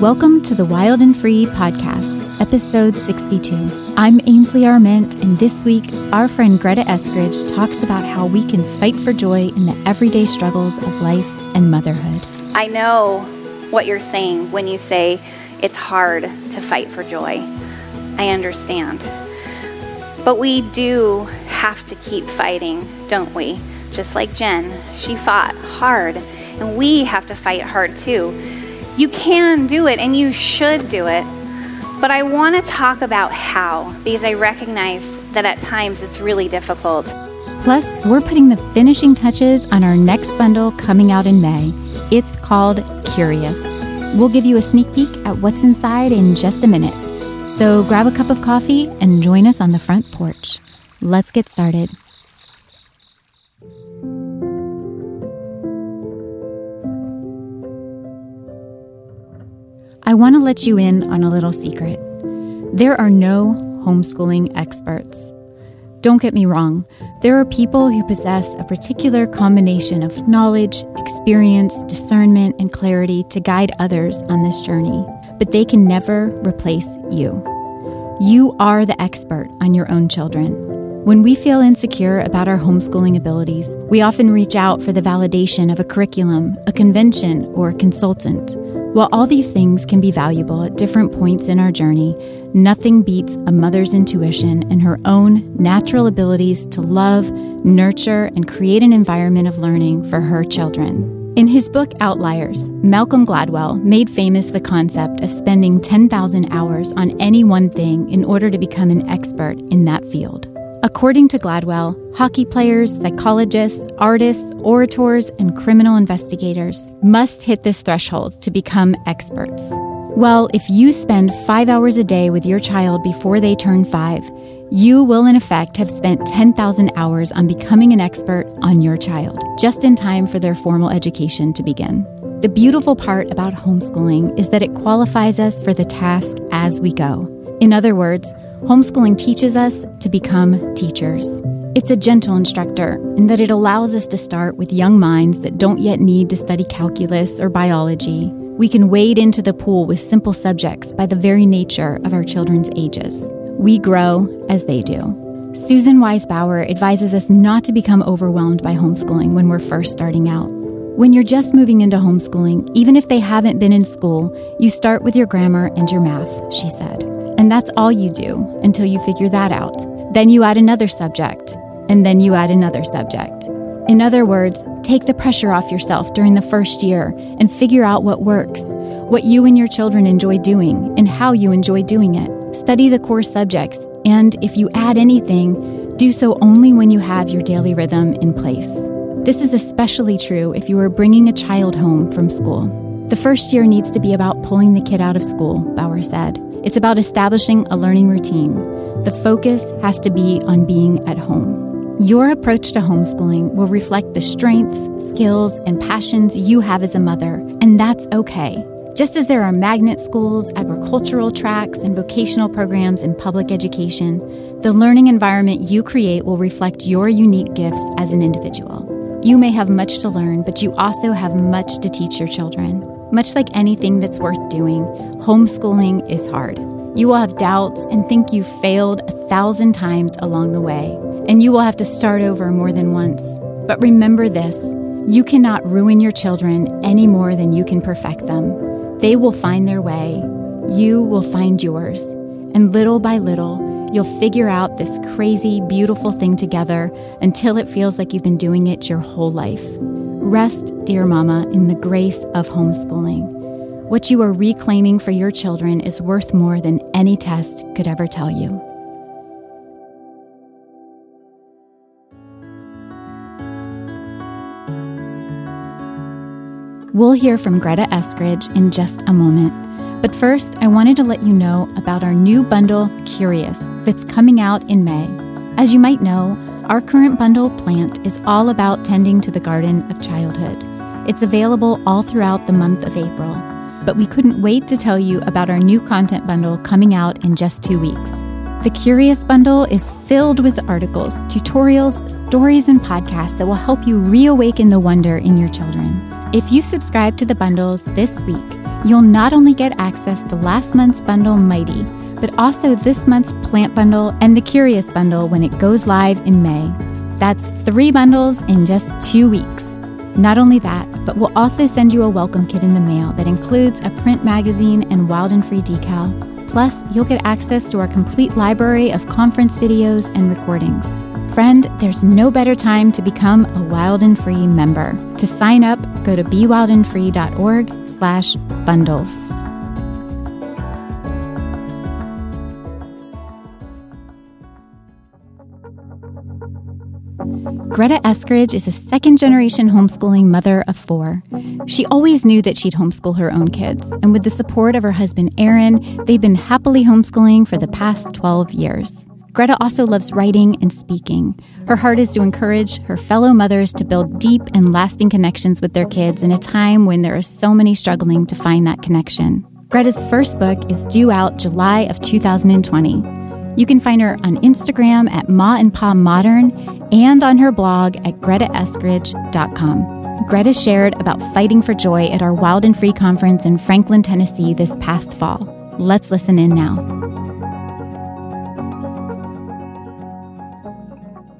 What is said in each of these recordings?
Welcome to the Wild and Free podcast, episode 62. I'm Ainsley Arment, and this week, our friend Greta Eskridge talks about how we can fight for joy in the everyday struggles of life and motherhood. I know what you're saying when you say it's hard to fight for joy. I understand. But we do have to keep fighting, don't we? Just like Jen, she fought hard, and we have to fight hard too. You can do it and you should do it. But I want to talk about how because I recognize that at times it's really difficult. Plus, we're putting the finishing touches on our next bundle coming out in May. It's called Curious. We'll give you a sneak peek at what's inside in just a minute. So grab a cup of coffee and join us on the front porch. Let's get started. I want to let you in on a little secret. There are no homeschooling experts. Don't get me wrong, there are people who possess a particular combination of knowledge, experience, discernment, and clarity to guide others on this journey, but they can never replace you. You are the expert on your own children. When we feel insecure about our homeschooling abilities, we often reach out for the validation of a curriculum, a convention, or a consultant. While all these things can be valuable at different points in our journey, nothing beats a mother's intuition and her own natural abilities to love, nurture, and create an environment of learning for her children. In his book Outliers, Malcolm Gladwell made famous the concept of spending 10,000 hours on any one thing in order to become an expert in that field. According to Gladwell, hockey players, psychologists, artists, orators, and criminal investigators must hit this threshold to become experts. Well, if you spend five hours a day with your child before they turn five, you will in effect have spent 10,000 hours on becoming an expert on your child, just in time for their formal education to begin. The beautiful part about homeschooling is that it qualifies us for the task as we go. In other words, Homeschooling teaches us to become teachers. It's a gentle instructor in that it allows us to start with young minds that don't yet need to study calculus or biology. We can wade into the pool with simple subjects by the very nature of our children's ages. We grow as they do. Susan Wise Bauer advises us not to become overwhelmed by homeschooling when we're first starting out. When you're just moving into homeschooling, even if they haven't been in school, you start with your grammar and your math, she said. And that's all you do until you figure that out. Then you add another subject, and then you add another subject. In other words, take the pressure off yourself during the first year and figure out what works, what you and your children enjoy doing, and how you enjoy doing it. Study the core subjects, and if you add anything, do so only when you have your daily rhythm in place. This is especially true if you are bringing a child home from school. The first year needs to be about pulling the kid out of school, Bauer said. It's about establishing a learning routine. The focus has to be on being at home. Your approach to homeschooling will reflect the strengths, skills, and passions you have as a mother, and that's okay. Just as there are magnet schools, agricultural tracks, and vocational programs in public education, the learning environment you create will reflect your unique gifts as an individual. You may have much to learn, but you also have much to teach your children. Much like anything that's worth doing, homeschooling is hard. You will have doubts and think you've failed a thousand times along the way, and you will have to start over more than once. But remember this you cannot ruin your children any more than you can perfect them. They will find their way, you will find yours, and little by little, you'll figure out this crazy, beautiful thing together until it feels like you've been doing it your whole life. Rest, dear Mama, in the grace of homeschooling. What you are reclaiming for your children is worth more than any test could ever tell you. We'll hear from Greta Eskridge in just a moment. But first, I wanted to let you know about our new bundle, Curious, that's coming out in May. As you might know, our current bundle, Plant, is all about tending to the garden of childhood. It's available all throughout the month of April, but we couldn't wait to tell you about our new content bundle coming out in just two weeks. The Curious Bundle is filled with articles, tutorials, stories, and podcasts that will help you reawaken the wonder in your children. If you subscribe to the bundles this week, You'll not only get access to last month's bundle, Mighty, but also this month's Plant Bundle and the Curious Bundle when it goes live in May. That's three bundles in just two weeks. Not only that, but we'll also send you a welcome kit in the mail that includes a print magazine and Wild and Free decal. Plus, you'll get access to our complete library of conference videos and recordings. Friend, there's no better time to become a Wild and Free member. To sign up, go to bewildandfree.org slash bundles. Greta Eskridge is a second generation homeschooling mother of four. She always knew that she'd homeschool her own kids, and with the support of her husband Aaron, they've been happily homeschooling for the past 12 years. Greta also loves writing and speaking. Her heart is to encourage her fellow mothers to build deep and lasting connections with their kids in a time when there are so many struggling to find that connection. Greta's first book is due out July of 2020. You can find her on Instagram at Ma and Pa Modern and on her blog at gretaeskridge.com. Greta shared about fighting for joy at our Wild and Free conference in Franklin, Tennessee this past fall. Let's listen in now.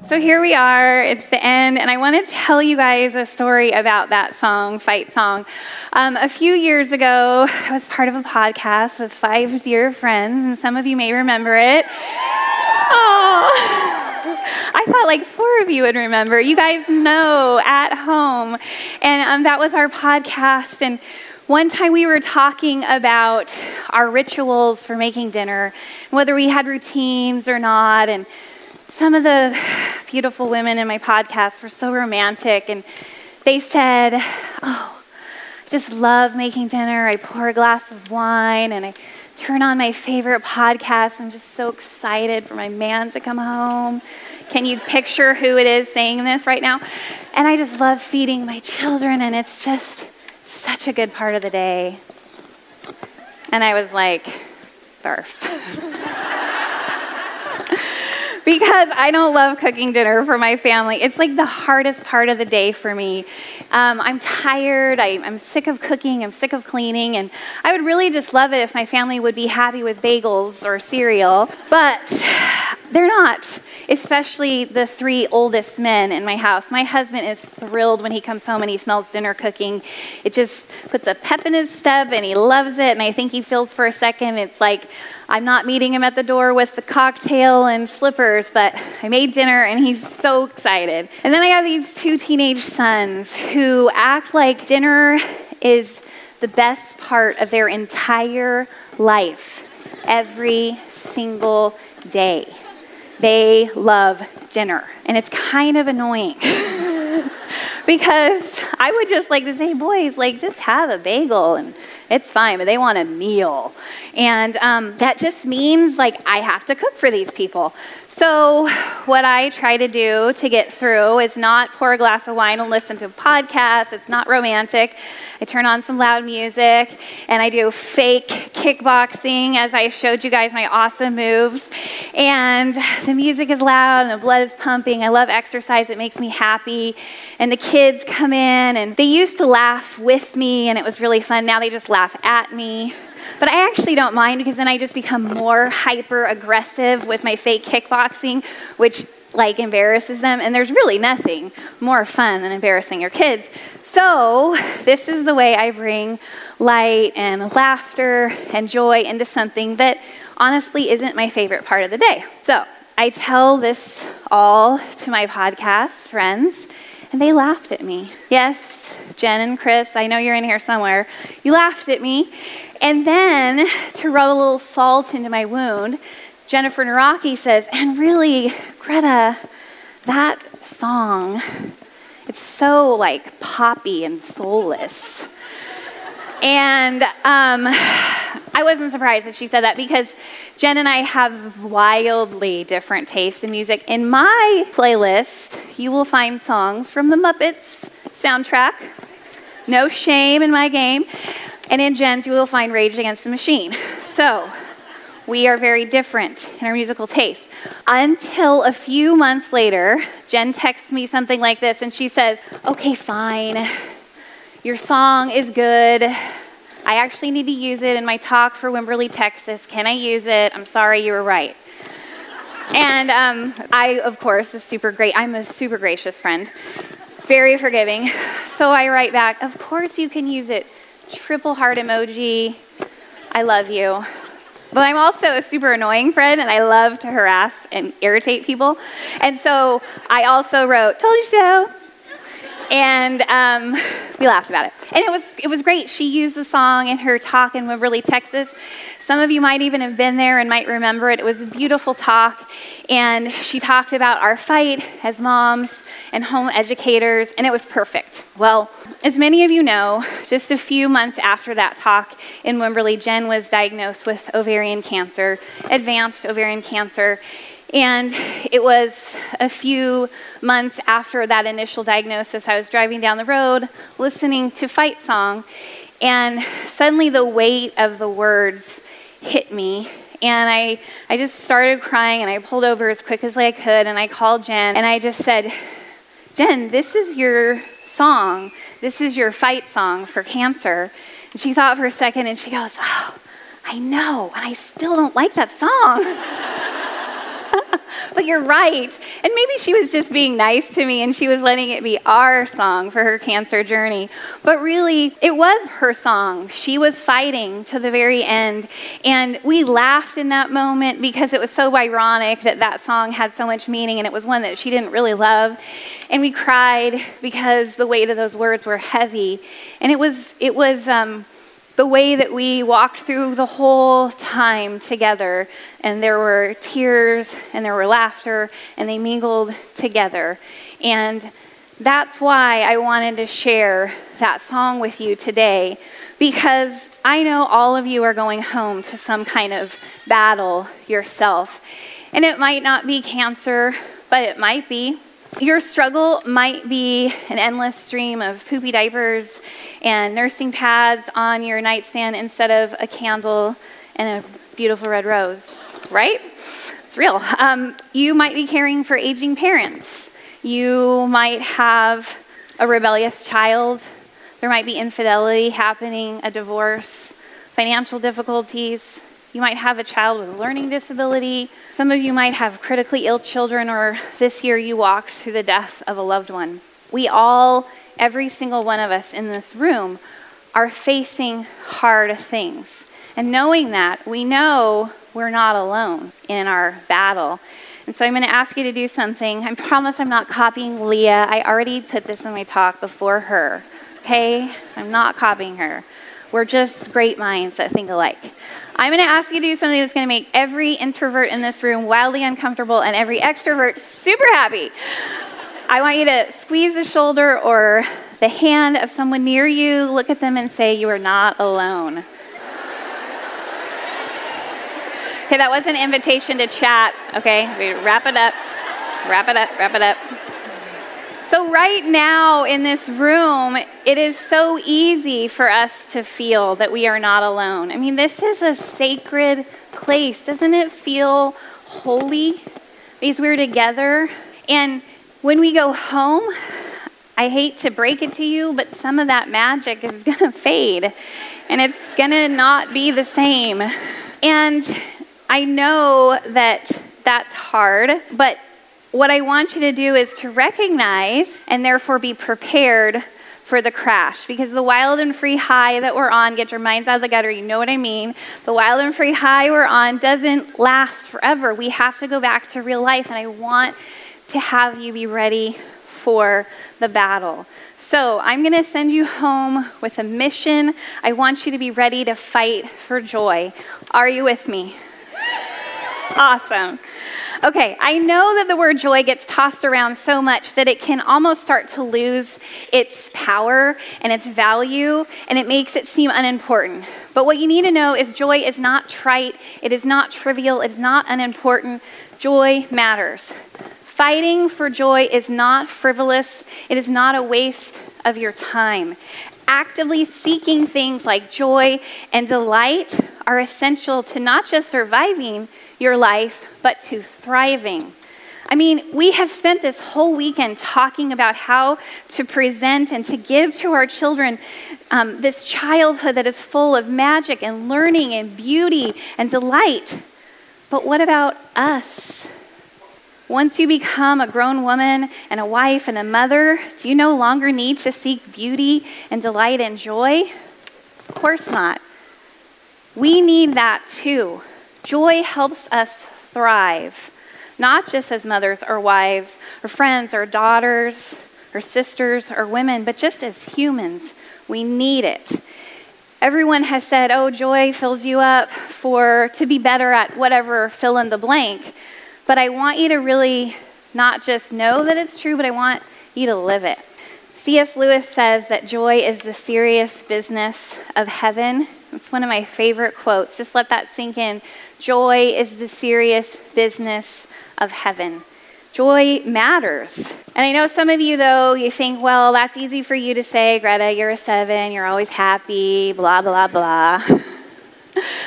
So here we are, it's the end, and I want to tell you guys a story about that song, Fight Song. Um, a few years ago, I was part of a podcast with five dear friends, and some of you may remember it. Oh, I thought like four of you would remember. You guys know at home. And um, that was our podcast. And one time we were talking about our rituals for making dinner, whether we had routines or not. And some of the beautiful women in my podcast were so romantic, and they said, Oh, I just love making dinner. I pour a glass of wine and I turn on my favorite podcast. I'm just so excited for my man to come home. Can you picture who it is saying this right now? And I just love feeding my children, and it's just such a good part of the day. And I was like, barf. because I don't love cooking dinner for my family. It's like the hardest part of the day for me. Um, I'm tired, I, I'm sick of cooking, I'm sick of cleaning, and I would really just love it if my family would be happy with bagels or cereal, but they're not, especially the three oldest men in my house. My husband is thrilled when he comes home and he smells dinner cooking. It just puts a pep in his step and he loves it, and I think he feels for a second it's like, I'm not meeting him at the door with the cocktail and slippers, but I made dinner and he's so excited. And then I have these two teenage sons who act like dinner is the best part of their entire life every single day. They love dinner, and it's kind of annoying. because I would just like to say, boys, like just have a bagel and it's fine, but they want a meal. And um, that just means like I have to cook for these people. So, what I try to do to get through is not pour a glass of wine and listen to a podcast. It's not romantic. I turn on some loud music and I do fake kickboxing as I showed you guys my awesome moves. And the music is loud and the blood is pumping. I love exercise, it makes me happy. And the kids come in and they used to laugh with me and it was really fun. Now they just laugh at me. But I actually don't mind because then I just become more hyper aggressive with my fake kickboxing, which like embarrasses them. And there's really nothing more fun than embarrassing your kids. So, this is the way I bring light and laughter and joy into something that honestly isn't my favorite part of the day. So, I tell this all to my podcast friends, and they laughed at me. Yes, Jen and Chris, I know you're in here somewhere. You laughed at me. And then, to rub a little salt into my wound, Jennifer Naraki says, and really, Greta, that song, it's so like poppy and soulless. And um, I wasn't surprised that she said that because Jen and I have wildly different tastes in music. In my playlist, you will find songs from the Muppets soundtrack. No shame in my game. And in Jen's, you will find Rage Against the Machine. So, we are very different in our musical taste. Until a few months later, Jen texts me something like this, and she says, Okay, fine. Your song is good, I actually need to use it in my talk for Wimberley, Texas. Can I use it? I'm sorry, you were right. And um, I, of course, is super great. I'm a super gracious friend, very forgiving. So I write back, Of course you can use it. Triple heart emoji. I love you. But I'm also a super annoying friend and I love to harass and irritate people. And so I also wrote, Told you so. And um, we laughed about it. And it was, it was great. She used the song in her talk in Wimberley, Texas. Some of you might even have been there and might remember it. It was a beautiful talk, and she talked about our fight as moms and home educators, and it was perfect. Well, as many of you know, just a few months after that talk in Wimberley, Jen was diagnosed with ovarian cancer, advanced ovarian cancer. And it was a few months after that initial diagnosis, I was driving down the road listening to Fight Song, and suddenly the weight of the words hit me. And I, I just started crying and I pulled over as quick as I could and I called Jen and I just said, Jen, this is your song. This is your fight song for cancer. And she thought for a second and she goes, Oh, I know, and I still don't like that song. but you're right. And maybe she was just being nice to me and she was letting it be our song for her cancer journey. But really, it was her song. She was fighting to the very end. And we laughed in that moment because it was so ironic that that song had so much meaning and it was one that she didn't really love. And we cried because the weight of those words were heavy. And it was, it was, um, the way that we walked through the whole time together, and there were tears and there were laughter, and they mingled together. And that's why I wanted to share that song with you today, because I know all of you are going home to some kind of battle yourself. And it might not be cancer, but it might be. Your struggle might be an endless stream of poopy diapers and nursing pads on your nightstand instead of a candle and a beautiful red rose, right? It's real. Um, you might be caring for aging parents. You might have a rebellious child. There might be infidelity happening, a divorce, financial difficulties. You might have a child with a learning disability. Some of you might have critically ill children, or this year you walked through the death of a loved one. We all every single one of us in this room are facing hard things. And knowing that, we know we're not alone in our battle. And so I'm going to ask you to do something. I promise I'm not copying Leah. I already put this in my talk before her. Okay? I'm not copying her. We're just great minds that think alike. I'm going to ask you to do something that's going to make every introvert in this room wildly uncomfortable and every extrovert super happy. I want you to squeeze the shoulder or the hand of someone near you, look at them and say, You are not alone. Okay, that was an invitation to chat. Okay, we wrap it up. Wrap it up, wrap it up. So, right now in this room, it is so easy for us to feel that we are not alone. I mean, this is a sacred place. Doesn't it feel holy? Because we're together. And when we go home, I hate to break it to you, but some of that magic is going to fade and it's going to not be the same. And I know that that's hard, but what I want you to do is to recognize and therefore be prepared for the crash because the wild and free high that we're on, get your minds out of the gutter, you know what I mean. The wild and free high we're on doesn't last forever. We have to go back to real life, and I want to have you be ready for the battle. So, I'm going to send you home with a mission. I want you to be ready to fight for joy. Are you with me? Awesome. Okay, I know that the word joy gets tossed around so much that it can almost start to lose its power and its value, and it makes it seem unimportant. But what you need to know is joy is not trite, it is not trivial, it is not unimportant. Joy matters. Fighting for joy is not frivolous, it is not a waste of your time. Actively seeking things like joy and delight are essential to not just surviving your life, but to thriving. I mean, we have spent this whole weekend talking about how to present and to give to our children um, this childhood that is full of magic and learning and beauty and delight. But what about us? Once you become a grown woman and a wife and a mother, do you no longer need to seek beauty and delight and joy? Of course not. We need that too. Joy helps us thrive, not just as mothers or wives or friends or daughters or sisters or women, but just as humans. We need it. Everyone has said, "Oh, joy fills you up for to be better at whatever fill in the blank." But I want you to really not just know that it's true, but I want you to live it. C.S. Lewis says that joy is the serious business of heaven. It's one of my favorite quotes. Just let that sink in. Joy is the serious business of heaven. Joy matters. And I know some of you, though, you think, well, that's easy for you to say, Greta, you're a seven, you're always happy, blah, blah, blah.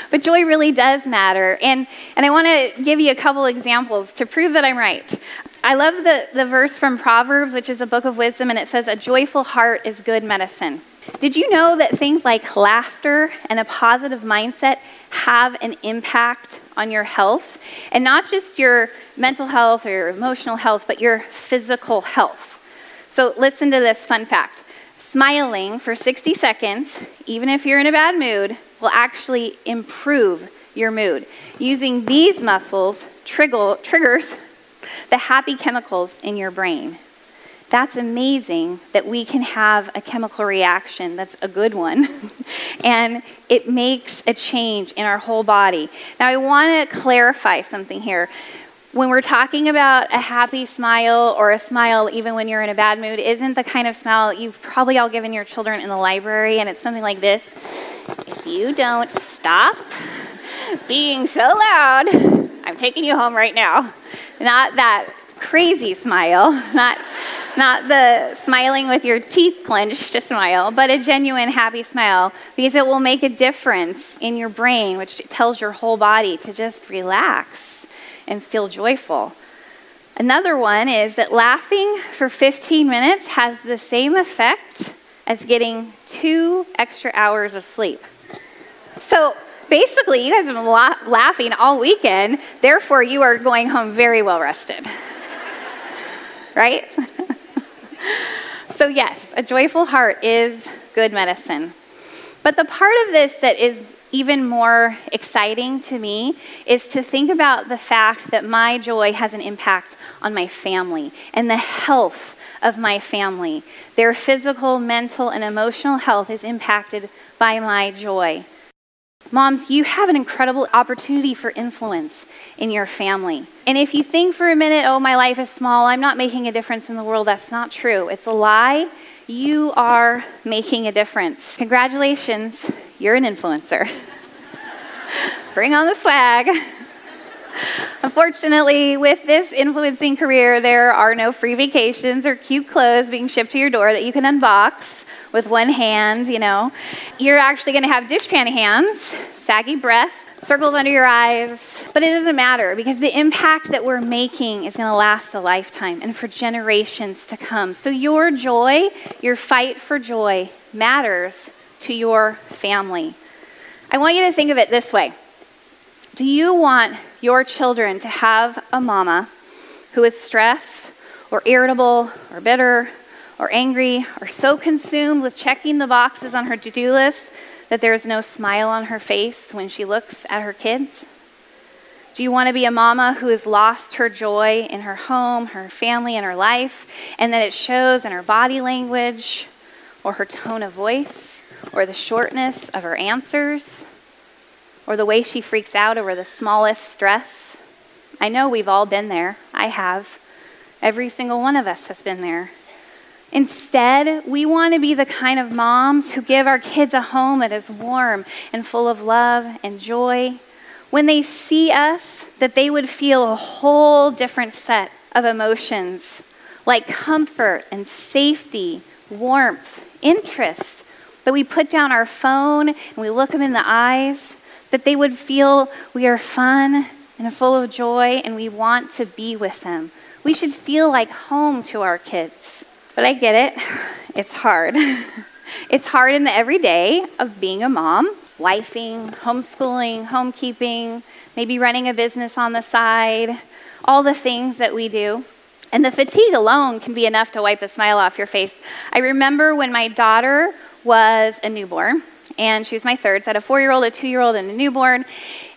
but joy really does matter. And, and I want to give you a couple examples to prove that I'm right. I love the, the verse from Proverbs, which is a book of wisdom, and it says, A joyful heart is good medicine. Did you know that things like laughter and a positive mindset have an impact on your health? And not just your mental health or your emotional health, but your physical health. So, listen to this fun fact smiling for 60 seconds, even if you're in a bad mood, will actually improve your mood. Using these muscles trigger, triggers the happy chemicals in your brain. That's amazing that we can have a chemical reaction that's a good one, and it makes a change in our whole body. Now, I want to clarify something here. When we're talking about a happy smile or a smile even when you're in a bad mood, isn't the kind of smile you've probably all given your children in the library, and it's something like this If you don't stop being so loud, I'm taking you home right now. Not that crazy smile, not, not the smiling with your teeth clenched to smile, but a genuine happy smile because it will make a difference in your brain, which tells your whole body to just relax and feel joyful. Another one is that laughing for 15 minutes has the same effect as getting two extra hours of sleep. So basically, you guys have been la- laughing all weekend, therefore, you are going home very well rested. right? so, yes, a joyful heart is good medicine. But the part of this that is even more exciting to me is to think about the fact that my joy has an impact on my family and the health of my family. Their physical, mental, and emotional health is impacted by my joy. Moms, you have an incredible opportunity for influence in your family. And if you think for a minute, oh, my life is small, I'm not making a difference in the world, that's not true. It's a lie. You are making a difference. Congratulations, you're an influencer. Bring on the swag. Unfortunately, with this influencing career, there are no free vacations or cute clothes being shipped to your door that you can unbox with one hand, you know. You're actually going to have dishpan hands, saggy breasts, circles under your eyes. But it doesn't matter because the impact that we're making is going to last a lifetime and for generations to come. So your joy, your fight for joy, matters to your family. I want you to think of it this way Do you want your children to have a mama who is stressed or irritable or bitter or angry or so consumed with checking the boxes on her to do list that there is no smile on her face when she looks at her kids? Do you want to be a mama who has lost her joy in her home, her family, and her life, and that it shows in her body language or her tone of voice or the shortness of her answers or the way she freaks out over the smallest stress? I know we've all been there. I have. Every single one of us has been there. Instead, we want to be the kind of moms who give our kids a home that is warm and full of love and joy. When they see us, that they would feel a whole different set of emotions like comfort and safety, warmth, interest. That we put down our phone and we look them in the eyes, that they would feel we are fun and full of joy and we want to be with them. We should feel like home to our kids. But I get it, it's hard. it's hard in the everyday of being a mom, wifing, homeschooling, homekeeping, maybe running a business on the side, all the things that we do. And the fatigue alone can be enough to wipe a smile off your face. I remember when my daughter was a newborn, and she was my third, so I had a four year old, a two year old, and a newborn.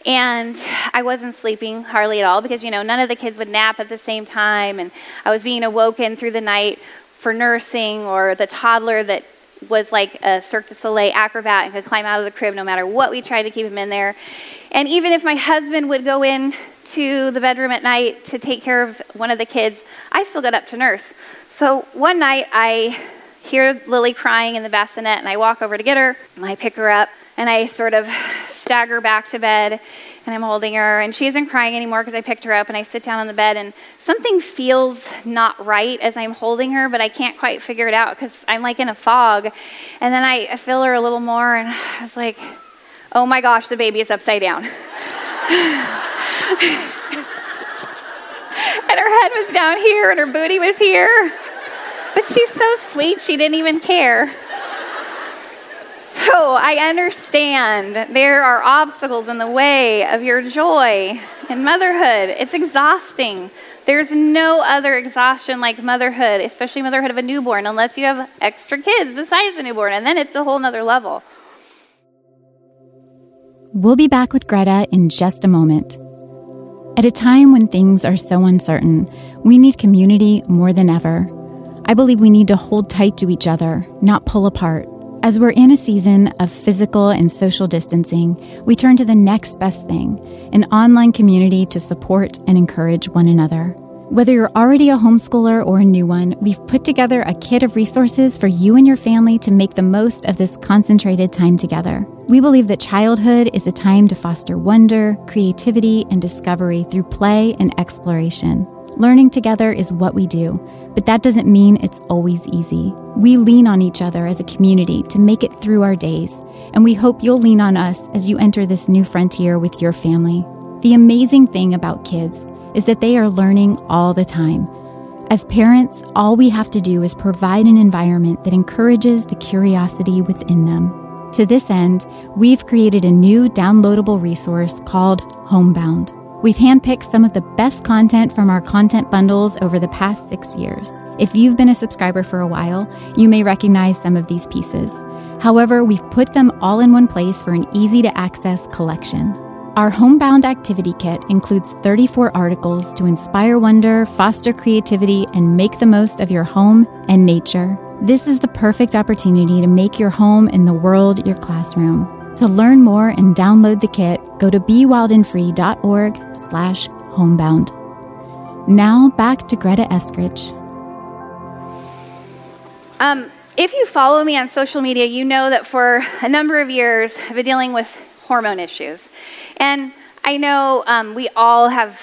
And I wasn't sleeping hardly at all because, you know, none of the kids would nap at the same time. And I was being awoken through the night for nursing or the toddler that was like a Cirque du Soleil acrobat and could climb out of the crib no matter what we tried to keep him in there. And even if my husband would go in to the bedroom at night to take care of one of the kids, I still got up to nurse. So one night I hear Lily crying in the bassinet and I walk over to get her and I pick her up and I sort of stagger back to bed and I'm holding her, and she isn't crying anymore because I picked her up, and I sit down on the bed, and something feels not right as I'm holding her, but I can't quite figure it out because I'm like in a fog. And then I, I feel her a little more, and I was like, oh my gosh, the baby is upside down. and her head was down here, and her booty was here. But she's so sweet, she didn't even care. So I understand there are obstacles in the way of your joy in motherhood. It's exhausting. There's no other exhaustion like motherhood, especially motherhood of a newborn, unless you have extra kids besides a newborn, and then it's a whole nother level. We'll be back with Greta in just a moment. At a time when things are so uncertain, we need community more than ever. I believe we need to hold tight to each other, not pull apart. As we're in a season of physical and social distancing, we turn to the next best thing an online community to support and encourage one another. Whether you're already a homeschooler or a new one, we've put together a kit of resources for you and your family to make the most of this concentrated time together. We believe that childhood is a time to foster wonder, creativity, and discovery through play and exploration. Learning together is what we do, but that doesn't mean it's always easy. We lean on each other as a community to make it through our days, and we hope you'll lean on us as you enter this new frontier with your family. The amazing thing about kids is that they are learning all the time. As parents, all we have to do is provide an environment that encourages the curiosity within them. To this end, we've created a new downloadable resource called Homebound. We've handpicked some of the best content from our content bundles over the past six years. If you've been a subscriber for a while, you may recognize some of these pieces. However, we've put them all in one place for an easy to access collection. Our Homebound Activity Kit includes 34 articles to inspire wonder, foster creativity, and make the most of your home and nature. This is the perfect opportunity to make your home and the world your classroom. To learn more and download the kit, go to bewildandfree.org slash homebound. Now back to Greta Eskridge. Um, if you follow me on social media, you know that for a number of years I've been dealing with hormone issues. And I know um, we all have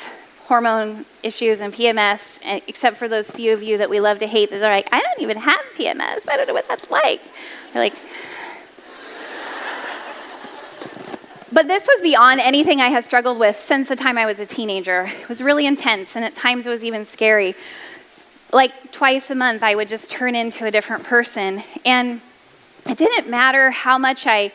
hormone issues and PMS, except for those few of you that we love to hate that are like, I don't even have PMS. I don't know what that's like. They're like, But this was beyond anything I had struggled with since the time I was a teenager. It was really intense, and at times it was even scary. Like twice a month, I would just turn into a different person. And it didn't matter how much I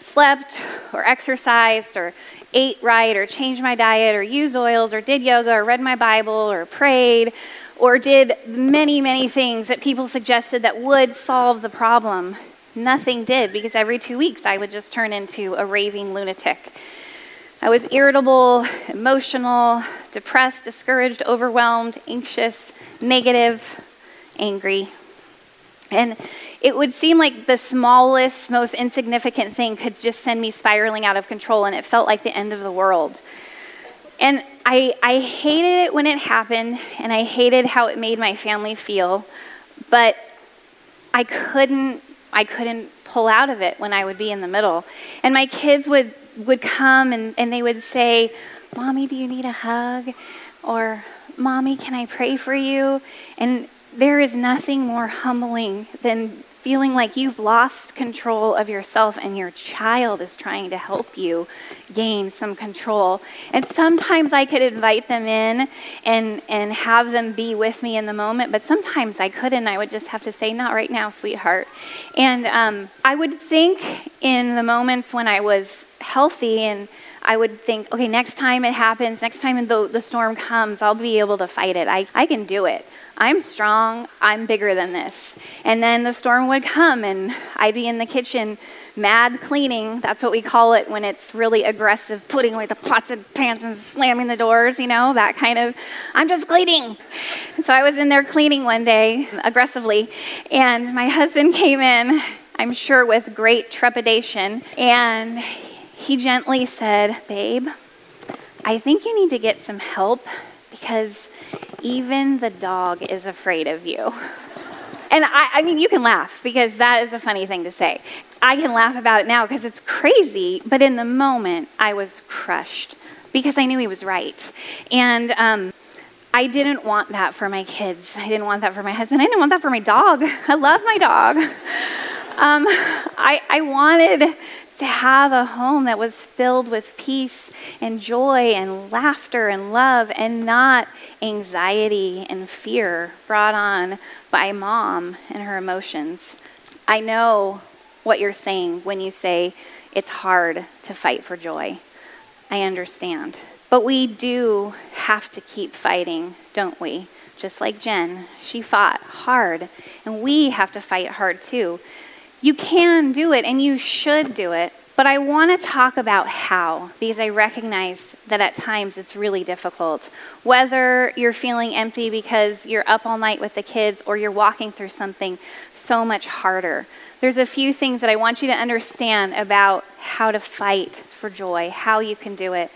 slept or exercised or ate right or changed my diet or used oils or did yoga or read my Bible or prayed or did many, many things that people suggested that would solve the problem. Nothing did because every two weeks I would just turn into a raving lunatic. I was irritable, emotional, depressed, discouraged, overwhelmed, anxious, negative, angry. And it would seem like the smallest, most insignificant thing could just send me spiraling out of control, and it felt like the end of the world. And I, I hated it when it happened, and I hated how it made my family feel, but I couldn't I couldn't pull out of it when I would be in the middle. And my kids would, would come and, and they would say, Mommy, do you need a hug? Or, Mommy, can I pray for you? And there is nothing more humbling than feeling like you've lost control of yourself and your child is trying to help you gain some control. And sometimes I could invite them in and, and have them be with me in the moment, but sometimes I couldn't. I would just have to say, Not right now, sweetheart. And um, I would think in the moments when I was healthy and I would think, okay, next time it happens, next time the, the storm comes, I'll be able to fight it. I, I can do it. I'm strong, I'm bigger than this. And then the storm would come, and I'd be in the kitchen mad cleaning. That's what we call it when it's really aggressive, putting away the pots and pans and slamming the doors, you know, that kind of, I'm just cleaning. And so I was in there cleaning one day aggressively, and my husband came in, I'm sure with great trepidation, and he gently said, Babe, I think you need to get some help because even the dog is afraid of you. And I, I, mean, you can laugh because that is a funny thing to say. I can laugh about it now because it's crazy, but in the moment, I was crushed because I knew he was right. And um, I didn't want that for my kids. I didn't want that for my husband. I didn't want that for my dog. I love my dog. Um, I, I wanted to have a home that was filled with peace and joy and laughter and love and not anxiety and fear brought on by mom and her emotions. I know what you're saying when you say it's hard to fight for joy. I understand. But we do have to keep fighting, don't we? Just like Jen, she fought hard, and we have to fight hard too. You can do it and you should do it, but I want to talk about how because I recognize that at times it's really difficult. Whether you're feeling empty because you're up all night with the kids or you're walking through something so much harder. There's a few things that I want you to understand about how to fight for joy, how you can do it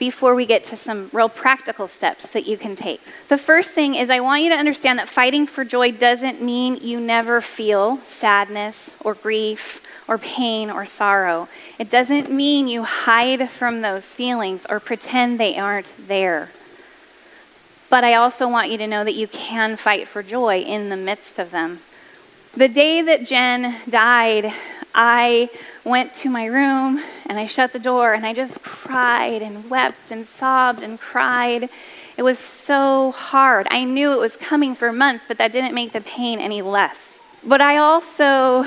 before we get to some real practical steps that you can take. The first thing is I want you to understand that fighting for joy doesn't mean you never feel sadness or grief or pain or sorrow. It doesn't mean you hide from those feelings or pretend they aren't there. But I also want you to know that you can fight for joy in the midst of them. The day that Jen died, I went to my room and I shut the door and I just cried and wept and sobbed and cried. It was so hard. I knew it was coming for months, but that didn't make the pain any less. But I also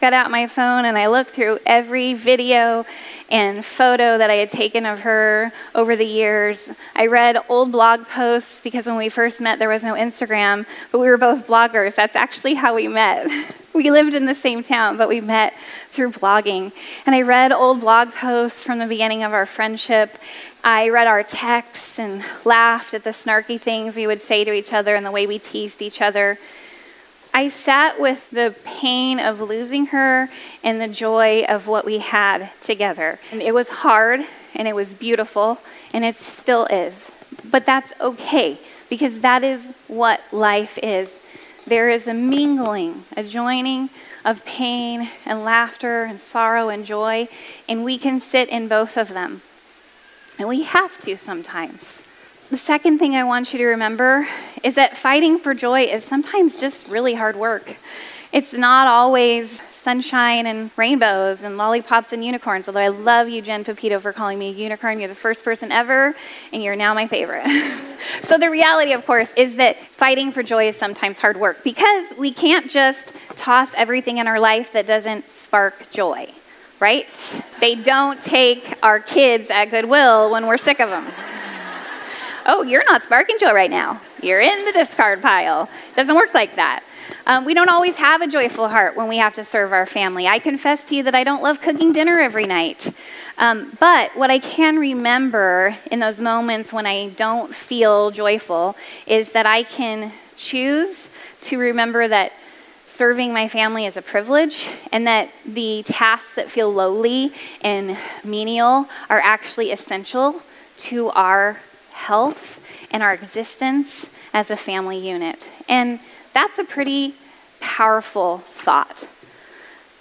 got out my phone and I looked through every video and photo that I had taken of her over the years. I read old blog posts because when we first met, there was no Instagram, but we were both bloggers. That's actually how we met. We lived in the same town, but we met through blogging. And I read old blog posts from the beginning of our friendship. I read our texts and laughed at the snarky things we would say to each other and the way we teased each other. I sat with the pain of losing her and the joy of what we had together. And it was hard and it was beautiful and it still is. But that's okay because that is what life is. There is a mingling, a joining of pain and laughter and sorrow and joy, and we can sit in both of them. And we have to sometimes. The second thing I want you to remember is that fighting for joy is sometimes just really hard work. It's not always sunshine and rainbows and lollipops and unicorns, although I love you, Jen Pepito, for calling me a unicorn. You're the first person ever, and you're now my favorite. so, the reality, of course, is that fighting for joy is sometimes hard work because we can't just toss everything in our life that doesn't spark joy, right? They don't take our kids at Goodwill when we're sick of them oh, you're not sparking joy right now. You're in the discard pile. It doesn't work like that. Um, we don't always have a joyful heart when we have to serve our family. I confess to you that I don't love cooking dinner every night. Um, but what I can remember in those moments when I don't feel joyful is that I can choose to remember that serving my family is a privilege and that the tasks that feel lowly and menial are actually essential to our health and our existence as a family unit. And that's a pretty powerful thought.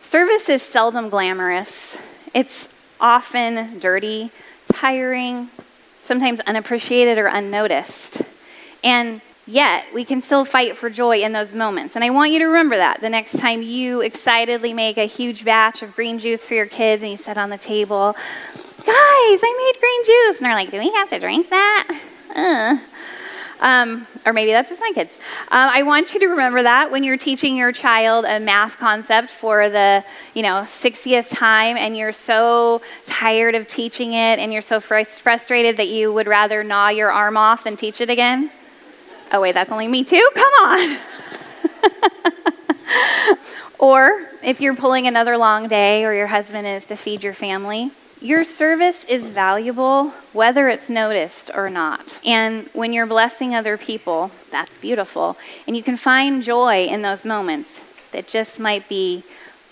Service is seldom glamorous, it's often dirty, tiring, sometimes unappreciated or unnoticed. And Yet, we can still fight for joy in those moments. And I want you to remember that the next time you excitedly make a huge batch of green juice for your kids and you sit on the table, guys, I made green juice. And they're like, do we have to drink that? Uh. Um, or maybe that's just my kids. Um, I want you to remember that when you're teaching your child a math concept for the, you know, 60th time, and you're so tired of teaching it, and you're so fr- frustrated that you would rather gnaw your arm off than teach it again. Oh wait, that's only me too. Come on. or if you're pulling another long day, or your husband is to feed your family your service is valuable whether it's noticed or not. And when you're blessing other people, that's beautiful. And you can find joy in those moments that just might be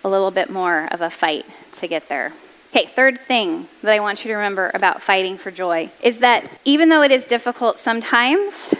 a little bit more of a fight to get there. Okay, third thing that I want you to remember about fighting for joy is that even though it is difficult sometimes,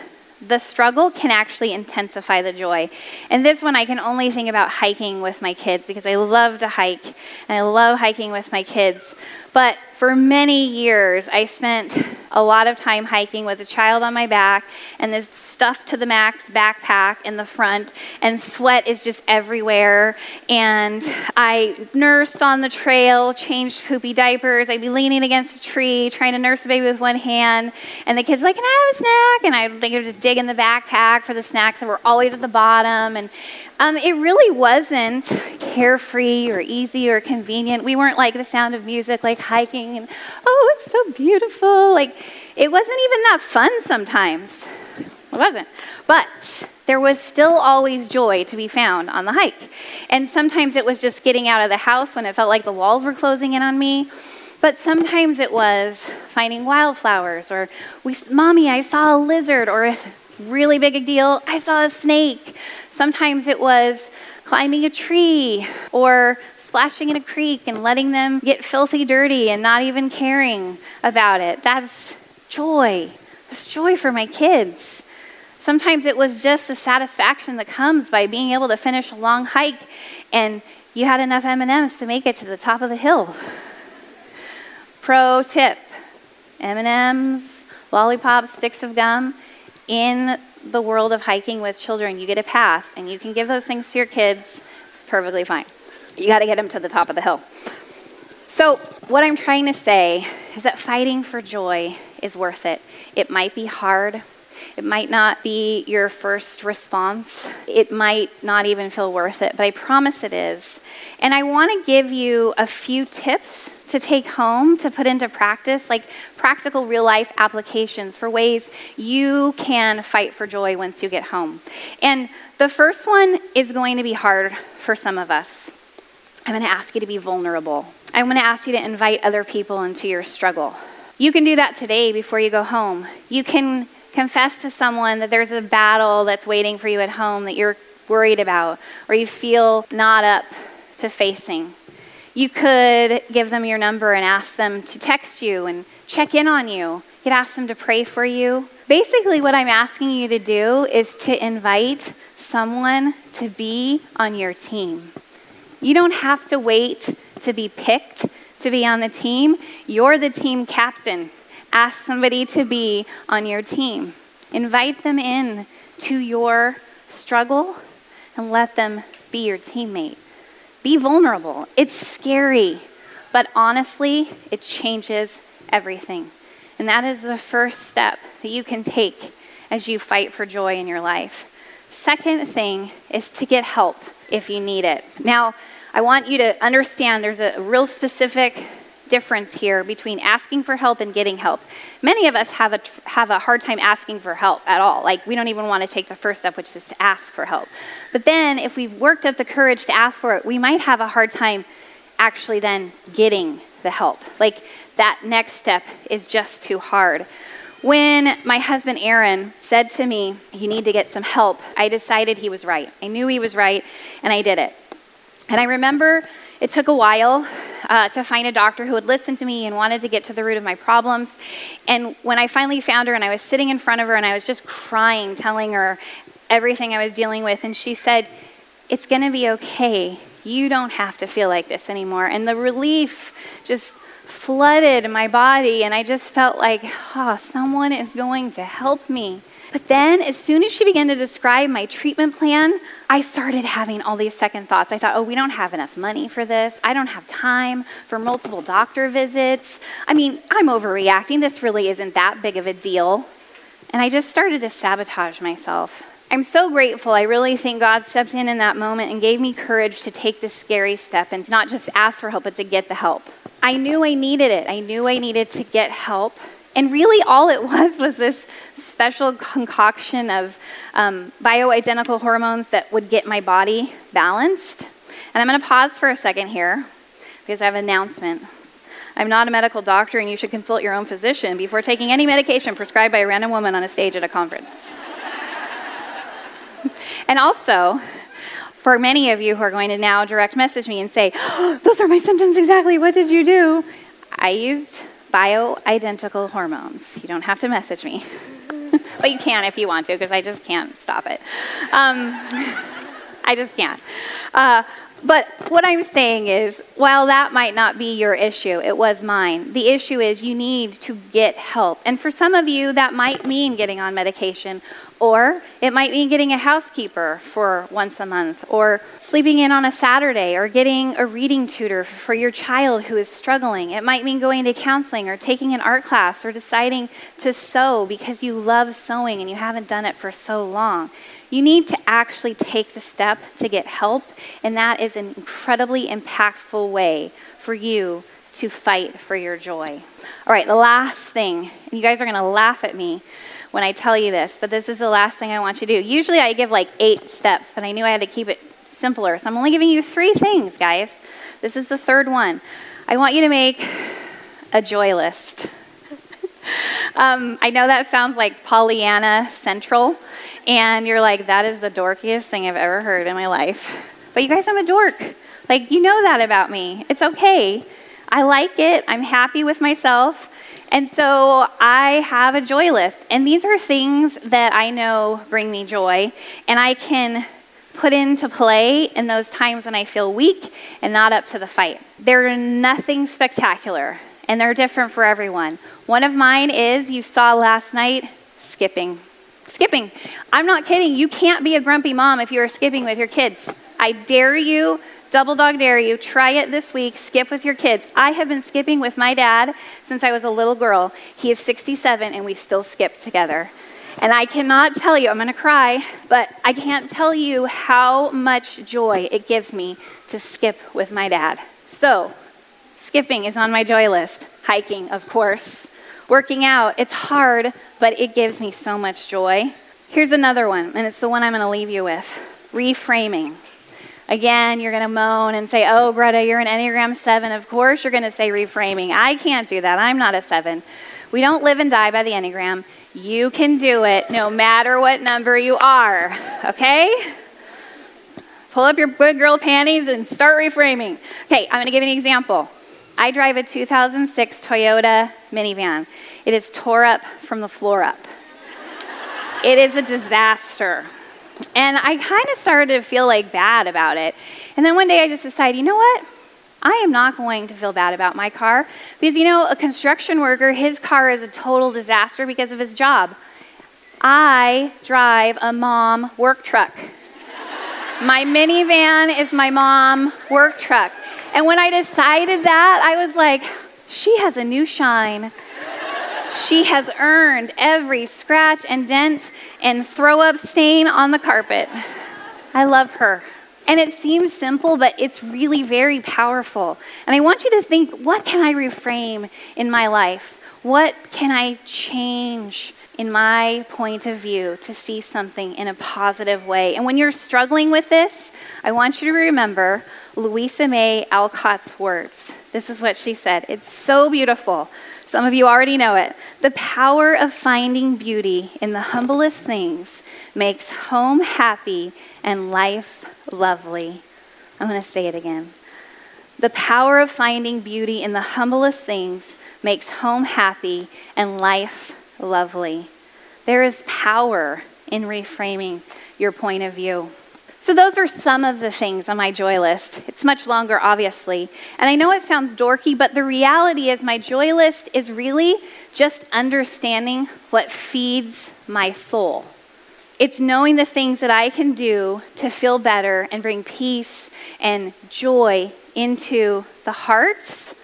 the struggle can actually intensify the joy. And this one I can only think about hiking with my kids because I love to hike and I love hiking with my kids. But for many years, I spent a lot of time hiking with a child on my back and this stuffed to the max backpack in the front, and sweat is just everywhere. And I nursed on the trail, changed poopy diapers. I'd be leaning against a tree, trying to nurse the baby with one hand, and the kids were like, Can I have a snack? And I'd think to dig in the backpack for the snacks that were always at the bottom. And um, it really wasn't carefree or easy or convenient. We weren't like the sound of music, like hiking, and oh, it's so beautiful. Like, it wasn't even that fun sometimes. It wasn't. But there was still always joy to be found on the hike. And sometimes it was just getting out of the house when it felt like the walls were closing in on me. But sometimes it was finding wildflowers, or we, mommy, I saw a lizard, or really big a deal, I saw a snake. Sometimes it was climbing a tree or splashing in a creek and letting them get filthy dirty and not even caring about it. That's joy. That's joy for my kids. Sometimes it was just the satisfaction that comes by being able to finish a long hike and you had enough M&Ms to make it to the top of the hill. Pro tip: M&Ms, lollipops, sticks of gum in the world of hiking with children, you get a pass and you can give those things to your kids. It's perfectly fine. You got to get them to the top of the hill. So, what I'm trying to say is that fighting for joy is worth it. It might be hard. It might not be your first response. It might not even feel worth it, but I promise it is. And I want to give you a few tips to take home to put into practice, like practical real life applications for ways you can fight for joy once you get home. And the first one is going to be hard for some of us. I'm going to ask you to be vulnerable. I'm going to ask you to invite other people into your struggle. You can do that today before you go home. You can confess to someone that there's a battle that's waiting for you at home that you're worried about or you feel not up to facing. You could give them your number and ask them to text you and check in on you. You could ask them to pray for you. Basically, what I'm asking you to do is to invite someone to be on your team. You don't have to wait to be picked to be on the team. You're the team captain. Ask somebody to be on your team. Invite them in to your struggle and let them be your teammate. Be vulnerable. It's scary, but honestly, it changes everything. And that is the first step that you can take as you fight for joy in your life. Second thing is to get help if you need it. Now, I want you to understand there's a real specific difference here between asking for help and getting help. Many of us have a, have a hard time asking for help at all. Like, we don't even want to take the first step, which is to ask for help. But then, if we've worked up the courage to ask for it, we might have a hard time actually then getting the help. Like, that next step is just too hard. When my husband Aaron said to me, You need to get some help, I decided he was right. I knew he was right, and I did it. And I remember it took a while uh, to find a doctor who would listen to me and wanted to get to the root of my problems. And when I finally found her and I was sitting in front of her and I was just crying, telling her everything I was dealing with, and she said, It's going to be okay. You don't have to feel like this anymore. And the relief just flooded my body, and I just felt like, oh, someone is going to help me. But then, as soon as she began to describe my treatment plan, I started having all these second thoughts. I thought, oh, we don't have enough money for this. I don't have time for multiple doctor visits. I mean, I'm overreacting. This really isn't that big of a deal. And I just started to sabotage myself. I'm so grateful. I really think God stepped in in that moment and gave me courage to take this scary step and not just ask for help, but to get the help. I knew I needed it. I knew I needed to get help. And really, all it was was this special concoction of um, bioidentical hormones that would get my body balanced. And I'm going to pause for a second here because I have an announcement. I'm not a medical doctor, and you should consult your own physician before taking any medication prescribed by a random woman on a stage at a conference. and also, for many of you who are going to now direct message me and say, oh, Those are my symptoms exactly. What did you do? I used bioidentical hormones. You don't have to message me. but you can if you want to, because I just can't stop it. Um, I just can't. Uh, but what I'm saying is, while that might not be your issue, it was mine. The issue is you need to get help. And for some of you, that might mean getting on medication or it might mean getting a housekeeper for once a month, or sleeping in on a Saturday, or getting a reading tutor for your child who is struggling. It might mean going to counseling, or taking an art class, or deciding to sew because you love sewing and you haven't done it for so long. You need to actually take the step to get help, and that is an incredibly impactful way for you to fight for your joy. All right, the last thing, and you guys are going to laugh at me when I tell you this, but this is the last thing I want you to do. Usually I give like eight steps, but I knew I had to keep it simpler. So I'm only giving you three things, guys. This is the third one. I want you to make a joy list. um, I know that sounds like Pollyanna Central, and you're like, that is the dorkiest thing I've ever heard in my life. But you guys, I'm a dork. Like, you know that about me. It's okay. I like it. I'm happy with myself. And so I have a joy list. And these are things that I know bring me joy. And I can put into play in those times when I feel weak and not up to the fight. They're nothing spectacular. And they're different for everyone. One of mine is, you saw last night, skipping. Skipping. I'm not kidding. You can't be a grumpy mom if you're skipping with your kids. I dare you Double dog dare you. Try it this week. Skip with your kids. I have been skipping with my dad since I was a little girl. He is 67 and we still skip together. And I cannot tell you, I'm going to cry, but I can't tell you how much joy it gives me to skip with my dad. So, skipping is on my joy list. Hiking, of course. Working out, it's hard, but it gives me so much joy. Here's another one, and it's the one I'm going to leave you with reframing. Again, you're going to moan and say, Oh, Greta, you're an Enneagram 7. Of course, you're going to say reframing. I can't do that. I'm not a 7. We don't live and die by the Enneagram. You can do it no matter what number you are, okay? Pull up your good girl panties and start reframing. Okay, I'm going to give you an example. I drive a 2006 Toyota minivan. It is tore up from the floor up. it is a disaster. And I kind of started to feel like bad about it. And then one day I just decided, you know what? I am not going to feel bad about my car because, you know, a construction worker, his car is a total disaster because of his job. I drive a mom work truck. my minivan is my mom work truck. And when I decided that, I was like, she has a new shine. She has earned every scratch and dent and throw up stain on the carpet. I love her. And it seems simple, but it's really very powerful. And I want you to think what can I reframe in my life? What can I change in my point of view to see something in a positive way? And when you're struggling with this, I want you to remember Louisa May Alcott's words. This is what she said. It's so beautiful. Some of you already know it. The power of finding beauty in the humblest things makes home happy and life lovely. I'm going to say it again. The power of finding beauty in the humblest things makes home happy and life lovely. There is power in reframing your point of view. So, those are some of the things on my joy list. It's much longer, obviously. And I know it sounds dorky, but the reality is, my joy list is really just understanding what feeds my soul. It's knowing the things that I can do to feel better and bring peace and joy into the hearts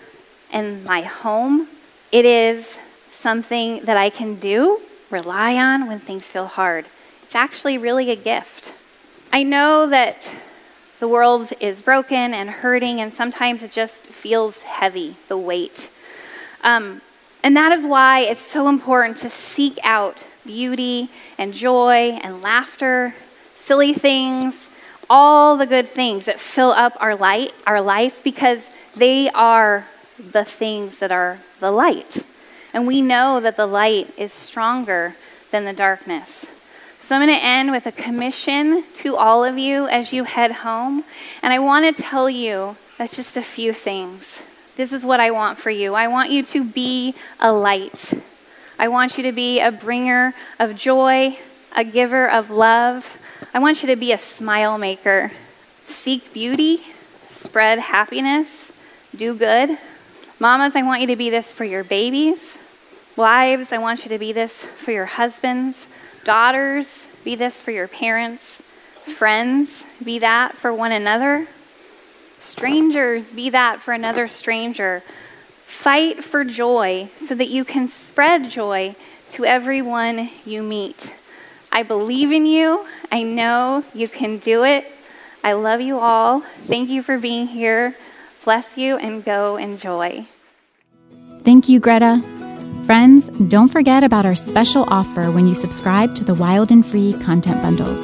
and my home. It is something that I can do, rely on when things feel hard. It's actually really a gift. I know that the world is broken and hurting, and sometimes it just feels heavy, the weight. Um, and that is why it's so important to seek out beauty and joy and laughter, silly things, all the good things that fill up our light, our life, because they are the things that are the light. And we know that the light is stronger than the darkness. So I'm going to end with a commission to all of you as you head home. And I want to tell you that's just a few things. This is what I want for you. I want you to be a light. I want you to be a bringer of joy, a giver of love. I want you to be a smile maker. Seek beauty, spread happiness, do good. Mamas, I want you to be this for your babies. Wives, I want you to be this for your husbands. Daughters, be this for your parents. Friends, be that for one another. Strangers, be that for another stranger. Fight for joy so that you can spread joy to everyone you meet. I believe in you. I know you can do it. I love you all. Thank you for being here. Bless you and go enjoy. Thank you, Greta. Friends, don't forget about our special offer when you subscribe to the Wild and Free content bundles.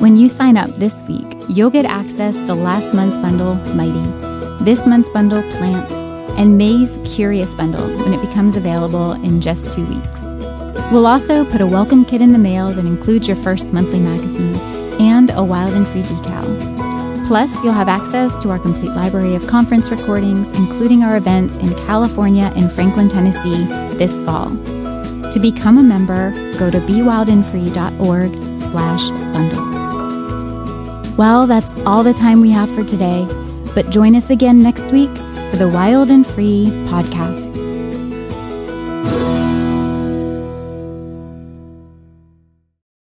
When you sign up this week, you'll get access to last month's bundle, Mighty, this month's bundle, Plant, and May's Curious bundle when it becomes available in just two weeks. We'll also put a welcome kit in the mail that includes your first monthly magazine and a Wild and Free decal. Plus, you'll have access to our complete library of conference recordings, including our events in California and Franklin, Tennessee this fall. To become a member, go to bewildandfree.org slash bundles. Well, that's all the time we have for today, but join us again next week for the Wild and Free podcast.